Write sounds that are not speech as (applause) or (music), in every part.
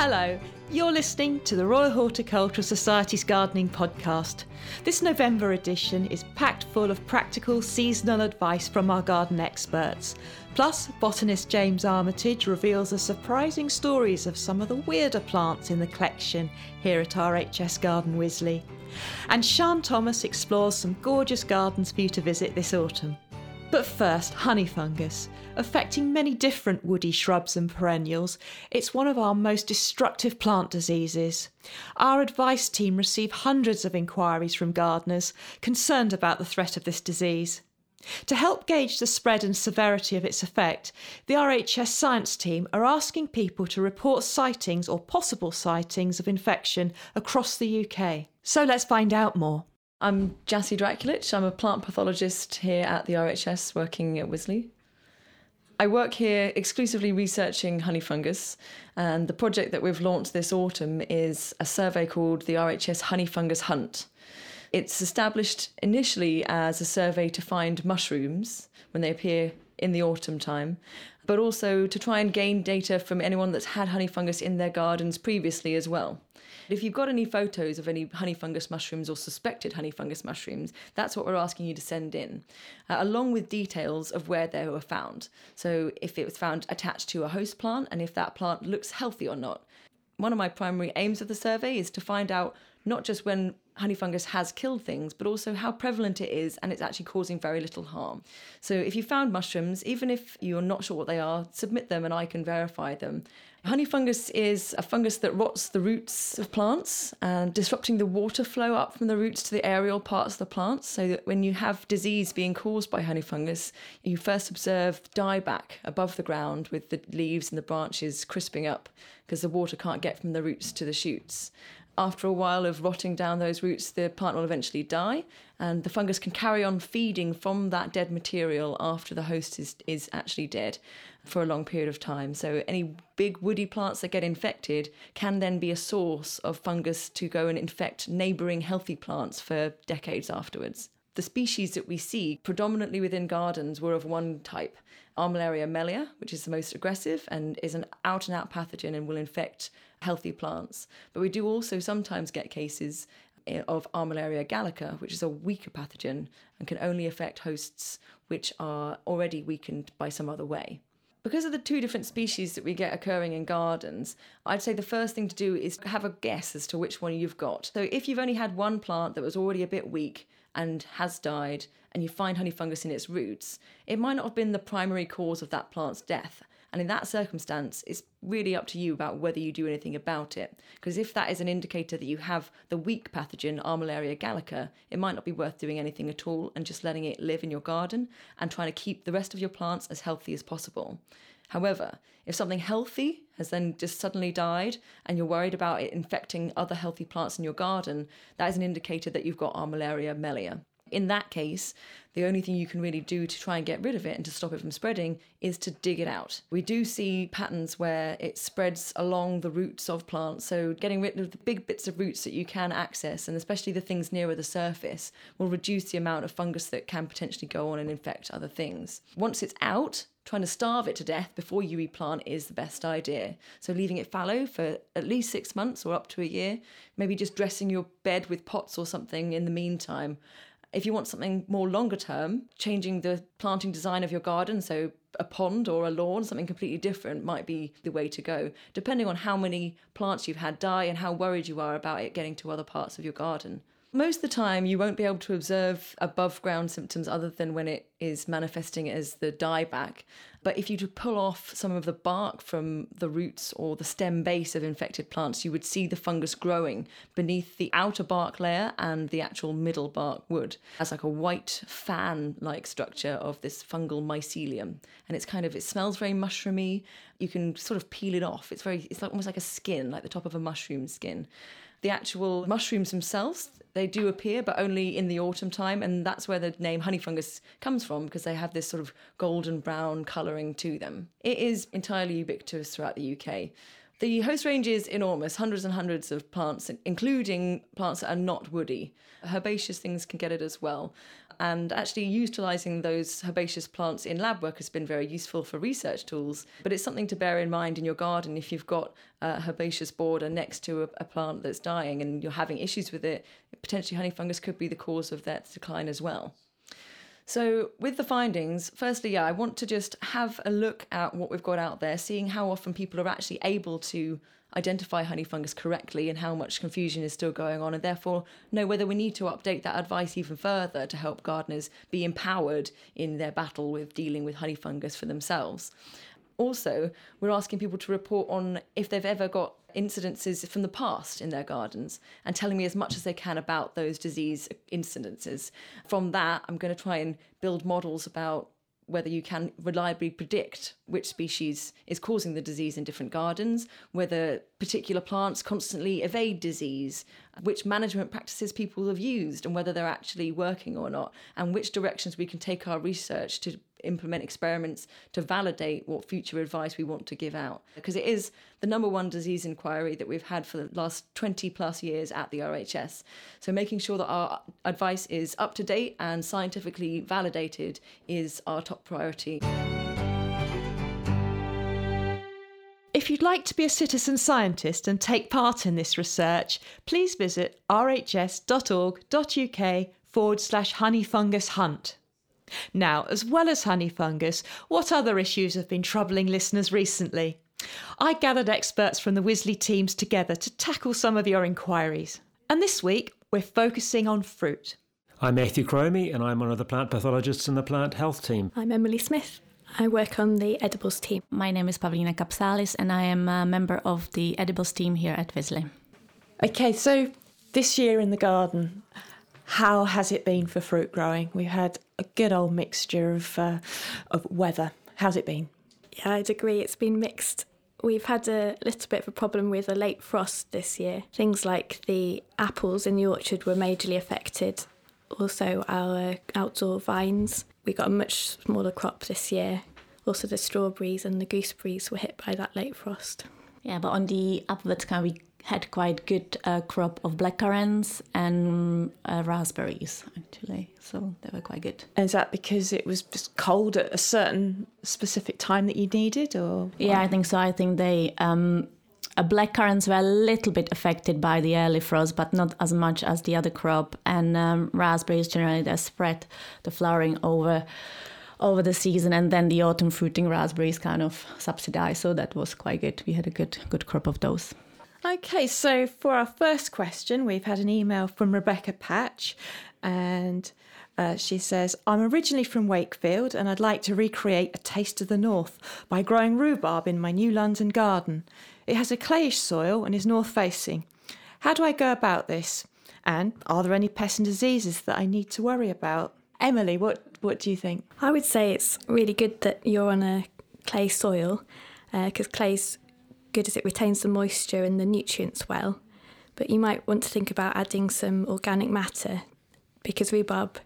Hello, you're listening to the Royal Horticultural Society's Gardening Podcast. This November edition is packed full of practical seasonal advice from our garden experts. Plus, botanist James Armitage reveals the surprising stories of some of the weirder plants in the collection here at RHS Garden Wisley. And Sian Thomas explores some gorgeous gardens for you to visit this autumn. But first, honey fungus. Affecting many different woody shrubs and perennials, it's one of our most destructive plant diseases. Our advice team receive hundreds of inquiries from gardeners concerned about the threat of this disease. To help gauge the spread and severity of its effect, the RHS science team are asking people to report sightings or possible sightings of infection across the UK. So let's find out more. I'm Jassy Drakulic. I'm a plant pathologist here at the RHS working at Wisley. I work here exclusively researching honey fungus, and the project that we've launched this autumn is a survey called the RHS Honey Fungus Hunt. It's established initially as a survey to find mushrooms when they appear in the autumn time, but also to try and gain data from anyone that's had honey fungus in their gardens previously as well. If you've got any photos of any honey fungus mushrooms or suspected honey fungus mushrooms, that's what we're asking you to send in, uh, along with details of where they were found. So if it was found attached to a host plant and if that plant looks healthy or not. One of my primary aims of the survey is to find out not just when honey fungus has killed things, but also how prevalent it is and it's actually causing very little harm. So if you found mushrooms, even if you're not sure what they are, submit them and I can verify them. Honey fungus is a fungus that rots the roots of plants and disrupting the water flow up from the roots to the aerial parts of the plants. So that when you have disease being caused by honey fungus, you first observe dieback above the ground with the leaves and the branches crisping up because the water can't get from the roots to the shoots after a while of rotting down those roots, the plant will eventually die, and the fungus can carry on feeding from that dead material after the host is, is actually dead for a long period of time. So, any big woody plants that get infected can then be a source of fungus to go and infect neighbouring healthy plants for decades afterwards. The species that we see predominantly within gardens were of one type, Armillaria mellea, which is the most aggressive and is an out and out pathogen and will infect healthy plants. But we do also sometimes get cases eh, of Armillaria gallica, which is a weaker pathogen and can only affect hosts which are already weakened by some other way. Because of the two different species that we get occurring in gardens, I'd say the first thing to do is have a guess as to which one you've got. So if you've only had one plant that was already a bit weak and has died, and you find honey fungus in its roots, it might not have been the primary cause of that plant's death. And in that circumstance, it's really up to you about whether you do anything about it. Because if that is an indicator that you have the weak pathogen, Armillaria gallica, it might not be worth doing anything at all and just letting it live in your garden and trying to keep the rest of your plants as healthy as possible. However, if something healthy has then just suddenly died and you're worried about it infecting other healthy plants in your garden, that is an indicator that you've got Armillaria mellea. In that case, the only thing you can really do to try and get rid of it and to stop it from spreading is to dig it out. We do see patterns where it spreads along the roots of plants, so getting rid of the big bits of roots that you can access, and especially the things nearer the surface, will reduce the amount of fungus that can potentially go on and infect other things. Once it's out, trying to starve it to death before you replant is the best idea. So leaving it fallow for at least six months or up to a year, maybe just dressing your bed with pots or something in the meantime, if you want something more longer term, changing the planting design of your garden, so a pond or a lawn, something completely different might be the way to go, depending on how many plants you've had die and how worried you are about it getting to other parts of your garden. Most of the time, you won't be able to observe above ground symptoms other than when it is manifesting as the dieback. But if you to pull off some of the bark from the roots or the stem base of infected plants, you would see the fungus growing beneath the outer bark layer and the actual middle bark wood as like a white fan like structure of this fungal mycelium. And it's kind of, it smells very mushroomy. You can sort of peel it off. It's very, it's like almost like a skin, like the top of a mushroom skin. The actual mushrooms themselves, they do appear, but only in the autumn time, and that's where the name honey fungus comes from because they have this sort of golden brown colouring to them. It is entirely ubiquitous throughout the UK. The host range is enormous, hundreds and hundreds of plants, including plants that are not woody. Herbaceous things can get it as well. And actually, utilising those herbaceous plants in lab work has been very useful for research tools. But it's something to bear in mind in your garden if you've got a herbaceous border next to a, a plant that's dying and you're having issues with it, potentially honey fungus could be the cause of that decline as well. So, with the findings, firstly, yeah, I want to just have a look at what we've got out there, seeing how often people are actually able to identify honey fungus correctly and how much confusion is still going on, and therefore know whether we need to update that advice even further to help gardeners be empowered in their battle with dealing with honey fungus for themselves. Also, we're asking people to report on if they've ever got incidences from the past in their gardens and telling me as much as they can about those disease incidences. From that, I'm going to try and build models about whether you can reliably predict which species is causing the disease in different gardens, whether particular plants constantly evade disease, which management practices people have used, and whether they're actually working or not, and which directions we can take our research to implement experiments to validate what future advice we want to give out. Because it is the number one disease inquiry that we've had for the last 20 plus years at the RHS. So making sure that our advice is up to date and scientifically validated is our top priority. If you'd like to be a citizen scientist and take part in this research, please visit rhs.org.uk forward slash honey hunt. Now, as well as honey fungus, what other issues have been troubling listeners recently? I gathered experts from the Wisley teams together to tackle some of your inquiries. And this week, we're focusing on fruit. I'm Matthew Cromey, and I'm one of the plant pathologists in the plant health team. I'm Emily Smith. I work on the edibles team. My name is Pavlina Kapsalis, and I am a member of the edibles team here at Wisley. Okay, so this year in the garden, how has it been for fruit growing? We've had a good old mixture of uh, of weather. How's it been? Yeah, I'd agree. It's been mixed. We've had a little bit of a problem with a late frost this year. Things like the apples in the orchard were majorly affected. Also, our outdoor vines. We got a much smaller crop this year. Also, the strawberries and the gooseberries were hit by that late frost. Yeah, but on the upwards kind we had quite good uh, crop of blackcurrants and uh, raspberries actually so they were quite good is that because it was just cold at a certain specific time that you needed or yeah i think so i think they um, uh, blackcurrants were a little bit affected by the early frost, but not as much as the other crop. And um, raspberries generally they spread the flowering over over the season, and then the autumn fruiting raspberries kind of subsidized. So that was quite good. We had a good good crop of those. Okay, so for our first question, we've had an email from Rebecca Patch, and uh, she says, I'm originally from Wakefield and I'd like to recreate a taste of the north by growing rhubarb in my new London garden. It has a clayish soil and is north facing. How do I go about this? And are there any pests and diseases that I need to worry about? Emily, what, what do you think? I would say it's really good that you're on a clay soil because uh, clay's good as it retains the moisture and the nutrients well. But you might want to think about adding some organic matter because rhubarb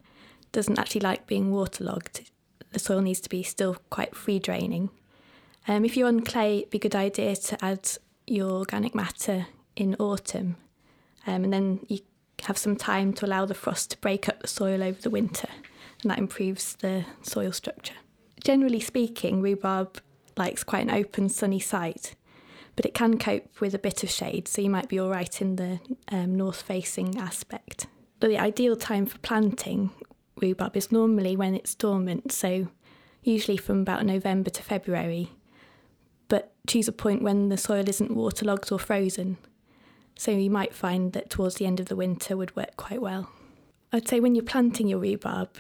doesn't actually like being waterlogged. The soil needs to be still quite free draining. Um, if you're on clay, it'd be a good idea to add your organic matter in autumn um, and then you have some time to allow the frost to break up the soil over the winter and that improves the soil structure. Generally speaking, rhubarb likes quite an open sunny site but it can cope with a bit of shade, so you might be all right in the um, north facing aspect. But the ideal time for planting rhubarb is normally when it's dormant, so usually from about November to February. But choose a point when the soil isn't waterlogged or frozen. So you might find that towards the end of the winter would work quite well. I'd say when you're planting your rhubarb,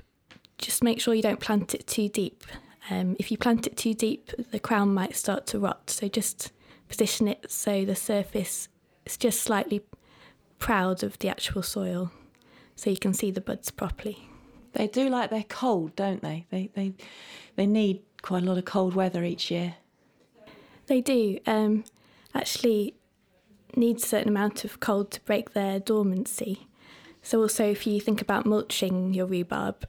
just make sure you don't plant it too deep. Um, if you plant it too deep, the crown might start to rot. So just position it so the surface is just slightly proud of the actual soil so you can see the buds properly. They do like they're cold, don't they? They they they need quite a lot of cold weather each year. They do. Um, actually need a certain amount of cold to break their dormancy. So also if you think about mulching your rhubarb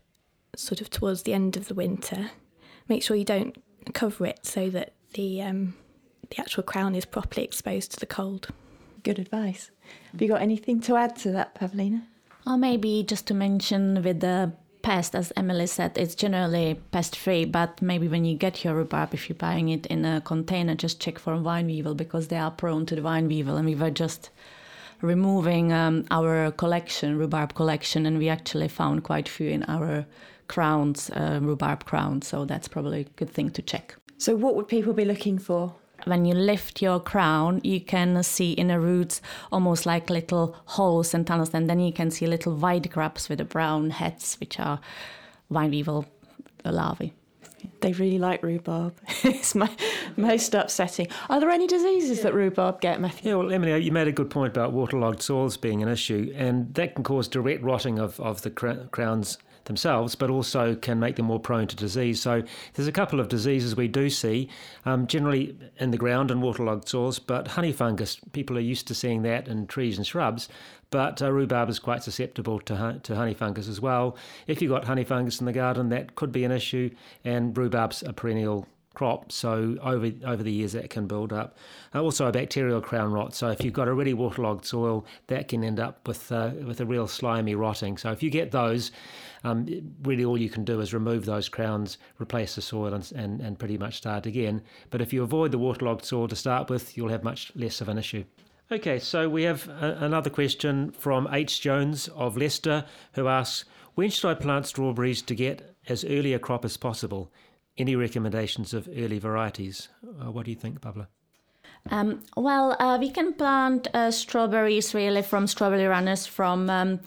sort of towards the end of the winter, make sure you don't cover it so that the um, the actual crown is properly exposed to the cold. Good advice. Have you got anything to add to that, Pavlina? Or maybe just to mention with the pest, as Emily said, it's generally pest free, but maybe when you get your rhubarb, if you're buying it in a container, just check for vine weevil because they are prone to the vine weevil. And we were just removing um, our collection, rhubarb collection, and we actually found quite a few in our crowns, uh, rhubarb crowns. So that's probably a good thing to check. So, what would people be looking for? When you lift your crown, you can see inner roots almost like little holes and tunnels, and then you can see little white grubs with the brown heads, which are vine weevil larvae. They really like rhubarb. (laughs) it's my, most upsetting. Are there any diseases that rhubarb get, Matthew? Yeah, well, Emily, you made a good point about waterlogged soils being an issue, and that can cause direct rotting of, of the crowns themselves, but also can make them more prone to disease. So there's a couple of diseases we do see, um, generally in the ground and waterlogged soils, but honey fungus, people are used to seeing that in trees and shrubs, but uh, rhubarb is quite susceptible to, to honey fungus as well. If you've got honey fungus in the garden, that could be an issue, and rhubarb's a perennial crop. So over over the years that can build up. Uh, also a bacterial crown rot. So if you've got a really waterlogged soil, that can end up with uh, with a real slimy rotting. So if you get those, um, really all you can do is remove those crowns, replace the soil, and, and and pretty much start again. But if you avoid the waterlogged soil to start with, you'll have much less of an issue. Okay, so we have a, another question from H. Jones of Leicester, who asks, "When should I plant strawberries to get as early a crop as possible?" Any recommendations of early varieties? Uh, what do you think, Pavla? Um, well, uh, we can plant uh, strawberries really from strawberry runners from um,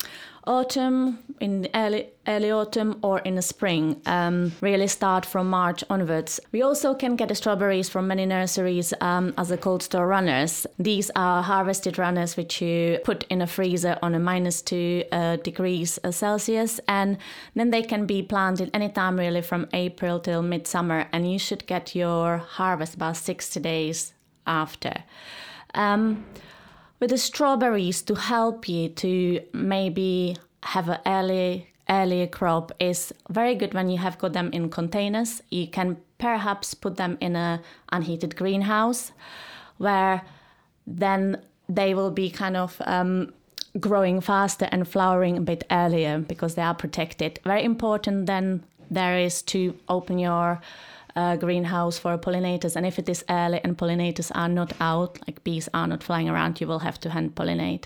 autumn, in early early autumn, or in the spring. Um, really start from March onwards. We also can get the strawberries from many nurseries um, as a cold store runners. These are harvested runners which you put in a freezer on a minus two uh, degrees uh, Celsius, and then they can be planted anytime really from April till midsummer, and you should get your harvest about 60 days after. Um, with the strawberries to help you to maybe have an early early crop is very good when you have got them in containers. You can perhaps put them in a unheated greenhouse where then they will be kind of um, growing faster and flowering a bit earlier because they are protected. Very important then there is to open your uh, greenhouse for pollinators. And if it is early and pollinators are not out, like bees are not flying around, you will have to hand pollinate.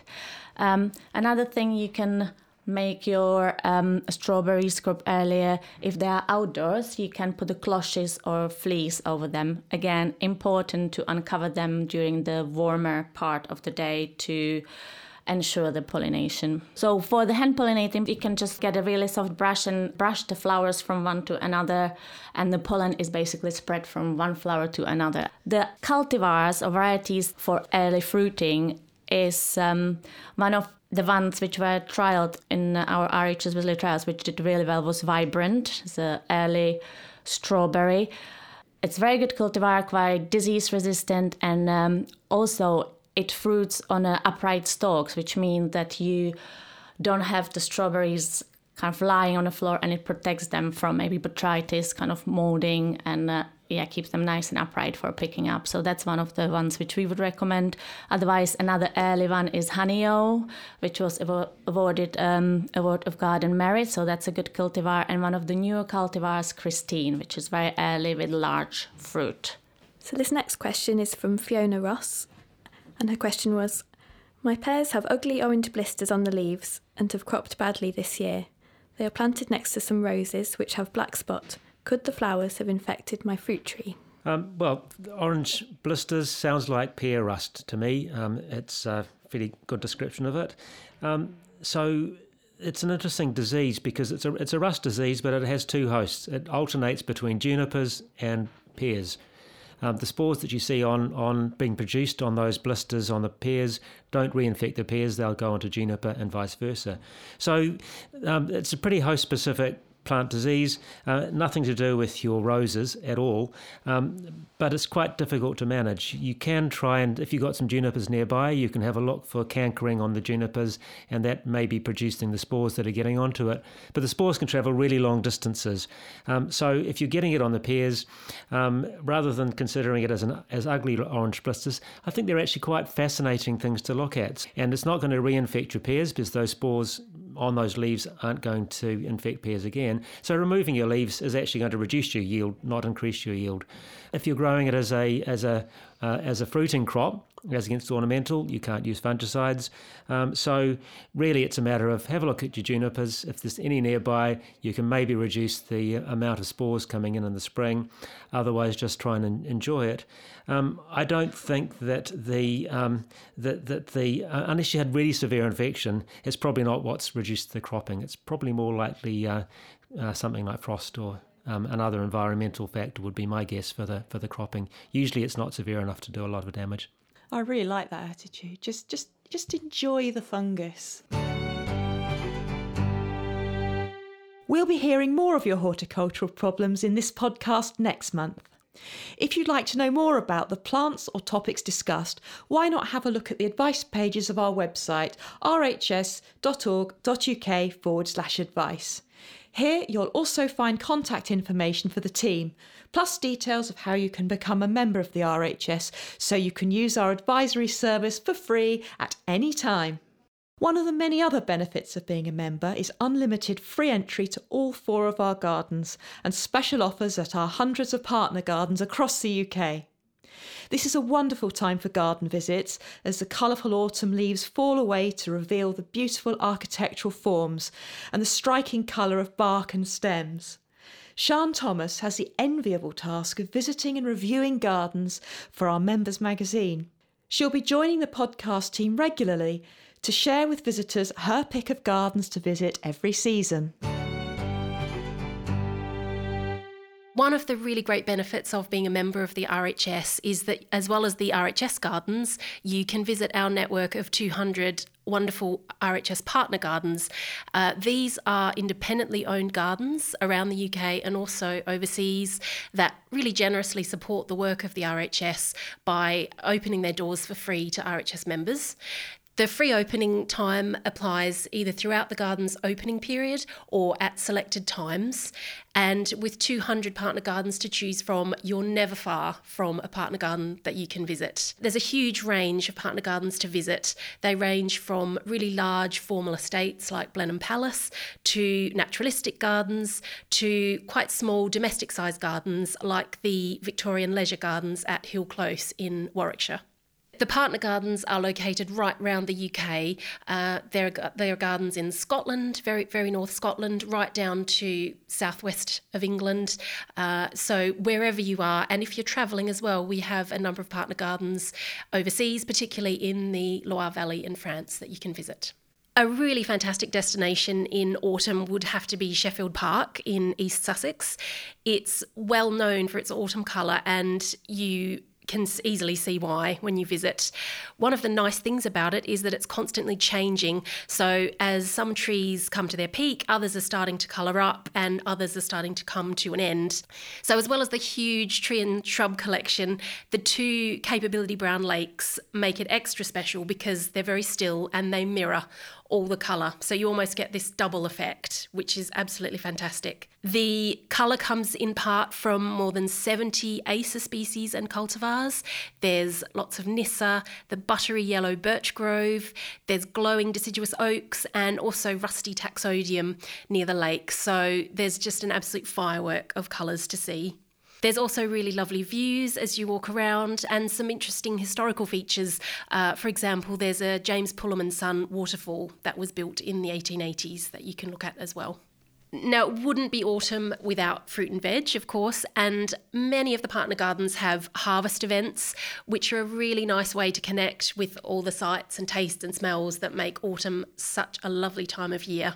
Um, another thing you can make your um, strawberries crop earlier. If they are outdoors, you can put the cloches or fleece over them. Again, important to uncover them during the warmer part of the day to ensure the pollination. So for the hand pollinating, you can just get a really soft brush and brush the flowers from one to another, and the pollen is basically spread from one flower to another. The cultivars or varieties for early fruiting is um, one of the ones which were trialed in our RHS Wisley trials, which did really well, was Vibrant, the early strawberry. It's very good cultivar, quite disease resistant, and um, also it fruits on upright stalks, which means that you don't have the strawberries kind of lying on the floor and it protects them from maybe botrytis, kind of molding, and uh, yeah, keeps them nice and upright for picking up. So that's one of the ones which we would recommend. Otherwise, another early one is Honeoye, which was awarded um, Award of Garden Merit. So that's a good cultivar. And one of the newer cultivars, Christine, which is very early with large fruit. So this next question is from Fiona Ross and her question was My pears have ugly orange blisters on the leaves and have cropped badly this year. They are planted next to some roses which have black spot. Could the flowers have infected my fruit tree? Um, well, orange blisters sounds like pear rust to me. Um, it's a fairly good description of it. Um, so it's an interesting disease because it's a it's a rust disease, but it has two hosts. It alternates between junipers and pears. Um, the spores that you see on, on being produced on those blisters on the pears don't reinfect the pears, they'll go onto juniper and vice versa. So um, it's a pretty host specific plant disease, uh, nothing to do with your roses at all, um, but it's quite difficult to manage. You can try and, if you've got some junipers nearby, you can have a look for cankering on the junipers, and that may be producing the spores that are getting onto it. But the spores can travel really long distances. Um, so if you're getting it on the pears, um, rather than considering it as an as ugly orange blisters, I think they're actually quite fascinating things to look at. And it's not going to reinfect your pears because those spores on those leaves aren't going to infect pears again. So removing your leaves is actually going to reduce your yield, not increase your yield. If you're growing it as a as a uh, as a fruiting crop, as against ornamental, you can't use fungicides. Um, so really, it's a matter of have a look at your junipers. If there's any nearby, you can maybe reduce the amount of spores coming in in the spring. Otherwise, just try and enjoy it. Um, I don't think that the um, that that the uh, unless you had really severe infection, it's probably not what's reduced the cropping. It's probably more likely uh, uh, something like frost or um, another environmental factor would be my guess for the for the cropping. Usually, it's not severe enough to do a lot of damage. I really like that attitude. Just just just enjoy the fungus. We'll be hearing more of your horticultural problems in this podcast next month. If you'd like to know more about the plants or topics discussed, why not have a look at the advice pages of our website, rhs.org.uk forward slash advice. Here you'll also find contact information for the team, plus details of how you can become a member of the RHS so you can use our advisory service for free at any time. One of the many other benefits of being a member is unlimited free entry to all four of our gardens and special offers at our hundreds of partner gardens across the UK. This is a wonderful time for garden visits as the colourful autumn leaves fall away to reveal the beautiful architectural forms and the striking colour of bark and stems. Sian Thomas has the enviable task of visiting and reviewing gardens for our members magazine. She'll be joining the podcast team regularly to share with visitors her pick of gardens to visit every season. One of the really great benefits of being a member of the RHS is that, as well as the RHS gardens, you can visit our network of 200 wonderful RHS partner gardens. Uh, these are independently owned gardens around the UK and also overseas that really generously support the work of the RHS by opening their doors for free to RHS members. The free opening time applies either throughout the garden's opening period or at selected times. And with 200 partner gardens to choose from, you're never far from a partner garden that you can visit. There's a huge range of partner gardens to visit. They range from really large formal estates like Blenheim Palace to naturalistic gardens to quite small domestic sized gardens like the Victorian Leisure Gardens at Hill Close in Warwickshire. The partner gardens are located right round the UK. Uh, there, are, there are gardens in Scotland, very very north Scotland, right down to southwest of England. Uh, so wherever you are, and if you're travelling as well, we have a number of partner gardens overseas, particularly in the Loire Valley in France, that you can visit. A really fantastic destination in autumn would have to be Sheffield Park in East Sussex. It's well known for its autumn colour, and you can easily see why when you visit. One of the nice things about it is that it's constantly changing. So, as some trees come to their peak, others are starting to colour up and others are starting to come to an end. So, as well as the huge tree and shrub collection, the two capability brown lakes make it extra special because they're very still and they mirror all the colour. So you almost get this double effect, which is absolutely fantastic. The colour comes in part from more than 70 Acer species and cultivars. There's lots of Nyssa, the buttery yellow birch grove, there's glowing deciduous oaks, and also rusty taxodium near the lake. So there's just an absolute firework of colours to see. There's also really lovely views as you walk around and some interesting historical features. Uh, for example, there's a James Pulham and Son waterfall that was built in the 1880s that you can look at as well. Now, it wouldn't be autumn without fruit and veg, of course, and many of the partner gardens have harvest events, which are a really nice way to connect with all the sights and tastes and smells that make autumn such a lovely time of year.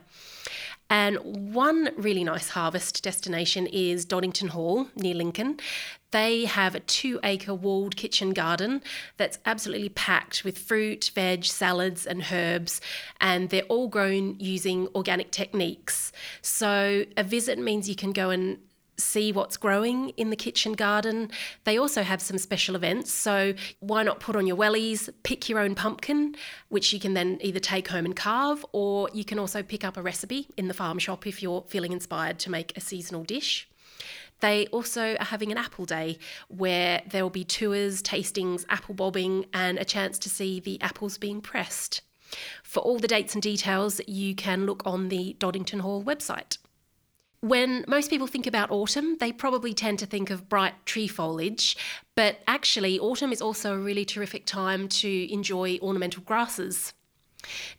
And one really nice harvest destination is Doddington Hall near Lincoln. They have a two acre walled kitchen garden that's absolutely packed with fruit, veg, salads, and herbs, and they're all grown using organic techniques. So, a visit means you can go and see what's growing in the kitchen garden. They also have some special events, so why not put on your wellies, pick your own pumpkin, which you can then either take home and carve, or you can also pick up a recipe in the farm shop if you're feeling inspired to make a seasonal dish. They also are having an apple day where there will be tours, tastings, apple bobbing, and a chance to see the apples being pressed. For all the dates and details, you can look on the Doddington Hall website. When most people think about autumn, they probably tend to think of bright tree foliage, but actually, autumn is also a really terrific time to enjoy ornamental grasses.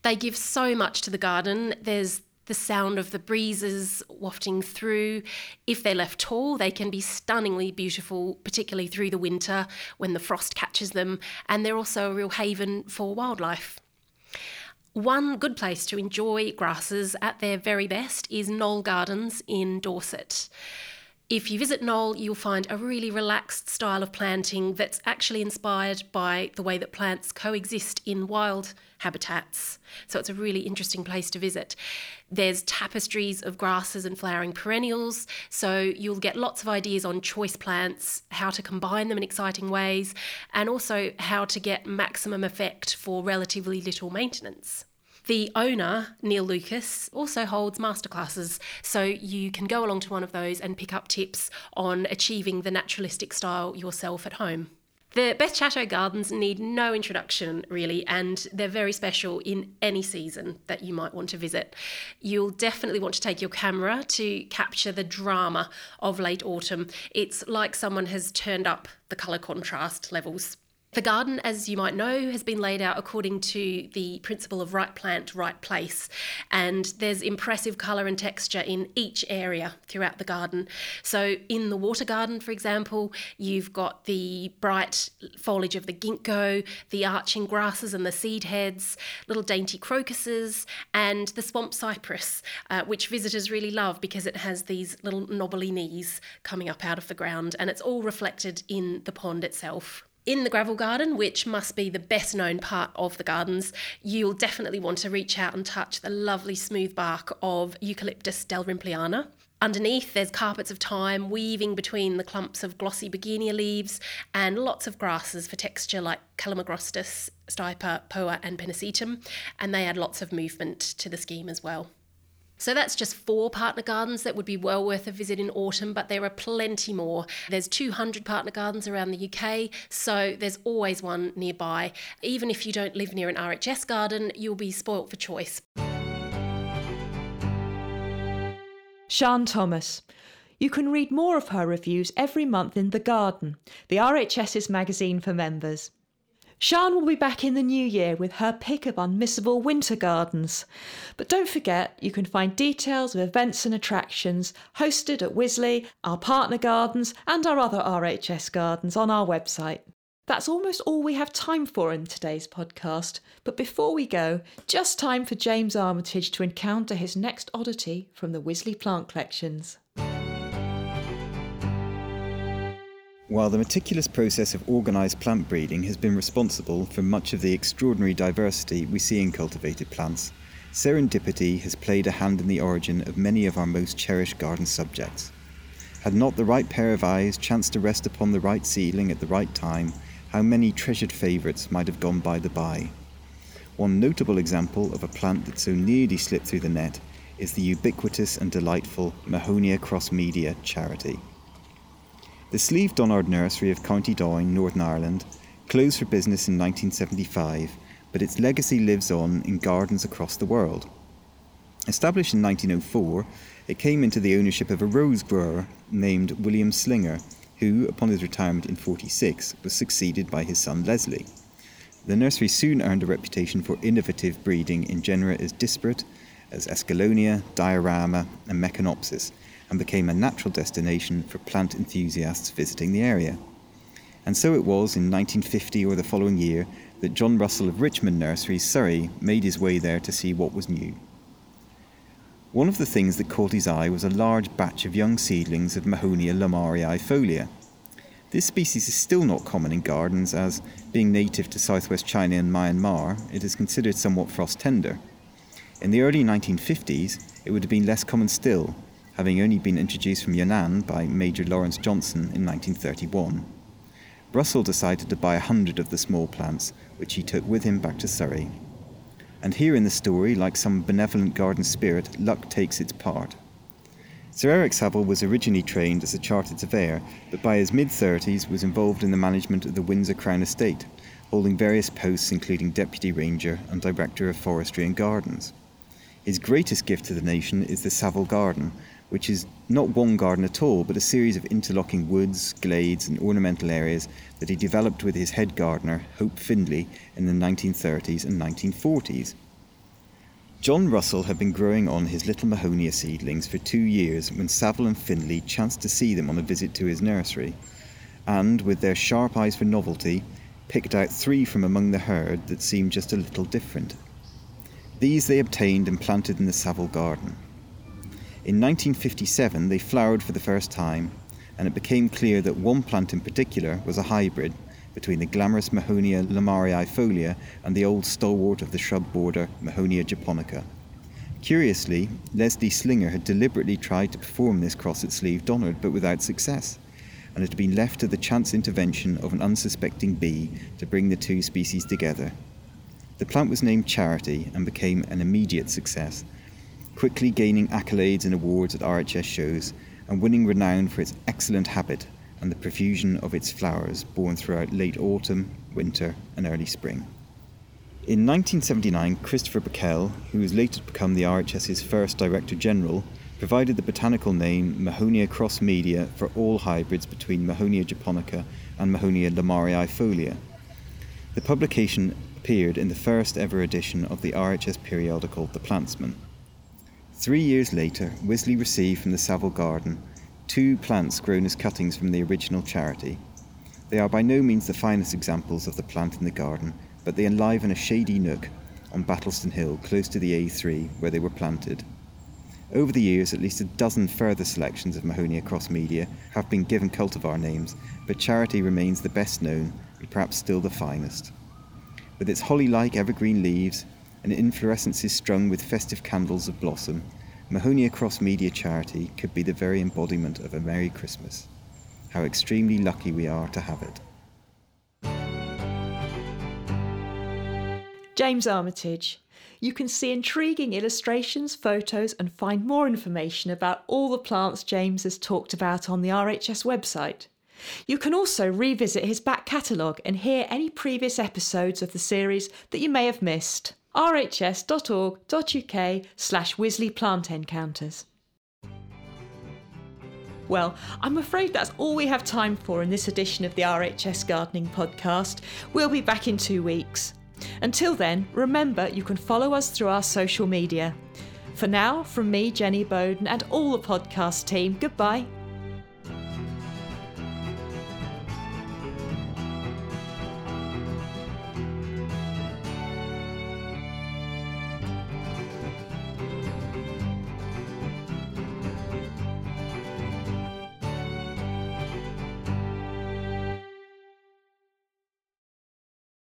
They give so much to the garden. There's the sound of the breezes wafting through. If they're left tall, they can be stunningly beautiful, particularly through the winter when the frost catches them, and they're also a real haven for wildlife. One good place to enjoy grasses at their very best is Knoll Gardens in Dorset. If you visit Knoll, you'll find a really relaxed style of planting that's actually inspired by the way that plants coexist in wild habitats. So it's a really interesting place to visit. There's tapestries of grasses and flowering perennials, so you'll get lots of ideas on choice plants, how to combine them in exciting ways, and also how to get maximum effect for relatively little maintenance. The owner, Neil Lucas, also holds masterclasses, so you can go along to one of those and pick up tips on achieving the naturalistic style yourself at home. The Beth Chatto Gardens need no introduction, really, and they're very special in any season that you might want to visit. You'll definitely want to take your camera to capture the drama of late autumn. It's like someone has turned up the colour contrast levels. The garden, as you might know, has been laid out according to the principle of right plant, right place. And there's impressive colour and texture in each area throughout the garden. So, in the water garden, for example, you've got the bright foliage of the ginkgo, the arching grasses and the seed heads, little dainty crocuses, and the swamp cypress, uh, which visitors really love because it has these little knobbly knees coming up out of the ground and it's all reflected in the pond itself in the gravel garden, which must be the best known part of the gardens, you'll definitely want to reach out and touch the lovely smooth bark of Eucalyptus dalrympleana. Underneath, there's carpets of thyme weaving between the clumps of glossy bergenia leaves and lots of grasses for texture like Calamagrostis, Stipa, Poa, and Pennisetum, and they add lots of movement to the scheme as well. So that's just four partner gardens that would be well worth a visit in autumn, but there are plenty more. There's 200 partner gardens around the UK, so there's always one nearby. Even if you don't live near an RHS garden, you'll be spoilt for choice. Sian Thomas. You can read more of her reviews every month in The Garden, the RHS's magazine for members. Sian will be back in the new year with her pick of unmissable winter gardens. But don't forget, you can find details of events and attractions hosted at Wisley, our partner gardens, and our other RHS gardens on our website. That's almost all we have time for in today's podcast. But before we go, just time for James Armitage to encounter his next oddity from the Wisley plant collections. While the meticulous process of organised plant breeding has been responsible for much of the extraordinary diversity we see in cultivated plants, serendipity has played a hand in the origin of many of our most cherished garden subjects. Had not the right pair of eyes chanced to rest upon the right seedling at the right time, how many treasured favourites might have gone by the by. One notable example of a plant that so nearly slipped through the net is the ubiquitous and delightful Mahonia cross media charity. The Slieve Donard Nursery of County Down, Northern Ireland, closed for business in 1975, but its legacy lives on in gardens across the world. Established in 1904, it came into the ownership of a rose grower named William Slinger, who, upon his retirement in 46, was succeeded by his son Leslie. The nursery soon earned a reputation for innovative breeding in genera as disparate as Escallonia, Dierama, and Meconopsis, and became a natural destination for plant enthusiasts visiting the area. And so it was in 1950 or the following year that John Russell of Richmond Nursery, Surrey, made his way there to see what was new. One of the things that caught his eye was a large batch of young seedlings of Mahonia lomariifolia. This species is still not common in gardens as, being native to southwest China and Myanmar, it is considered somewhat frost tender. In the early 1950s, it would have been less common still, having only been introduced from Yunnan by Major Lawrence Johnston in 1931. Russell decided to buy a hundred of the small plants, which he took with him back to Surrey. And here in the story, like some benevolent garden spirit, luck takes its part. Sir Eric Savill was originally trained as a chartered surveyor, but by his mid 30s was involved in the management of the Windsor Crown Estate, holding various posts including Deputy Ranger and Director of Forestry and Gardens. His greatest gift to the nation is the Savill Garden, which is not one garden at all, but a series of interlocking woods, glades, and ornamental areas that he developed with his head gardener, Hope Findlay, in the 1930s and 1940s. John Russell had been growing on his little Mahonia seedlings for two years when Savill and Findlay chanced to see them on a visit to his nursery, and, with their sharp eyes for novelty, picked out three from among the herd that seemed just a little different. These they obtained and planted in the Savill garden. In 1957, they flowered for the first time, and it became clear that one plant in particular was a hybrid between the glamorous Mahonia lomariifolia and the old stalwart of the shrub border, Mahonia japonica. Curiously, Leslie Slinger had deliberately tried to perform this cross at Slieve Donard, but without success, and it had been left to the chance intervention of an unsuspecting bee to bring the two species together. The plant was named Charity and became an immediate success, quickly gaining accolades and awards at RHS shows and winning renown for its excellent habit and the profusion of its flowers borne throughout late autumn, winter, and early spring. In 1979, Christopher Brickell, who was later to become the RHS's first Director General, provided the botanical name Mahonia cross media for all hybrids between Mahonia japonica and Mahonia lomariifolia. The publication appeared in the first ever edition of the RHS periodical The Plantsman. Three years later, Wisley received from the Savill Garden two plants grown as cuttings from the original charity. They are by no means the finest examples of the plant in the garden, but they enliven a shady nook on Battleston Hill close to the A3 where they were planted. Over the years, at least a dozen further selections of Mahonia cross media have been given cultivar names, but Charity remains the best known and perhaps still the finest with its holly like evergreen leaves and inflorescences strung with festive candles of blossom, Mahonia Cross Media Charity could be the very embodiment of a Merry Christmas. How extremely lucky we are to have it. James Armitage. You can see intriguing illustrations, photos, and find more information about all the plants James has talked about on the RHS website. You can also revisit his back catalogue and hear any previous episodes of the series that you may have missed. rhs.org.uk slash Wisley Plant Encounters. Well, I'm afraid that's all we have time for in this edition of the RHS Gardening Podcast. We'll be back in two weeks. Until then, remember you can follow us through our social media. For now, from me, Jenny Bowden, and all the podcast team, goodbye.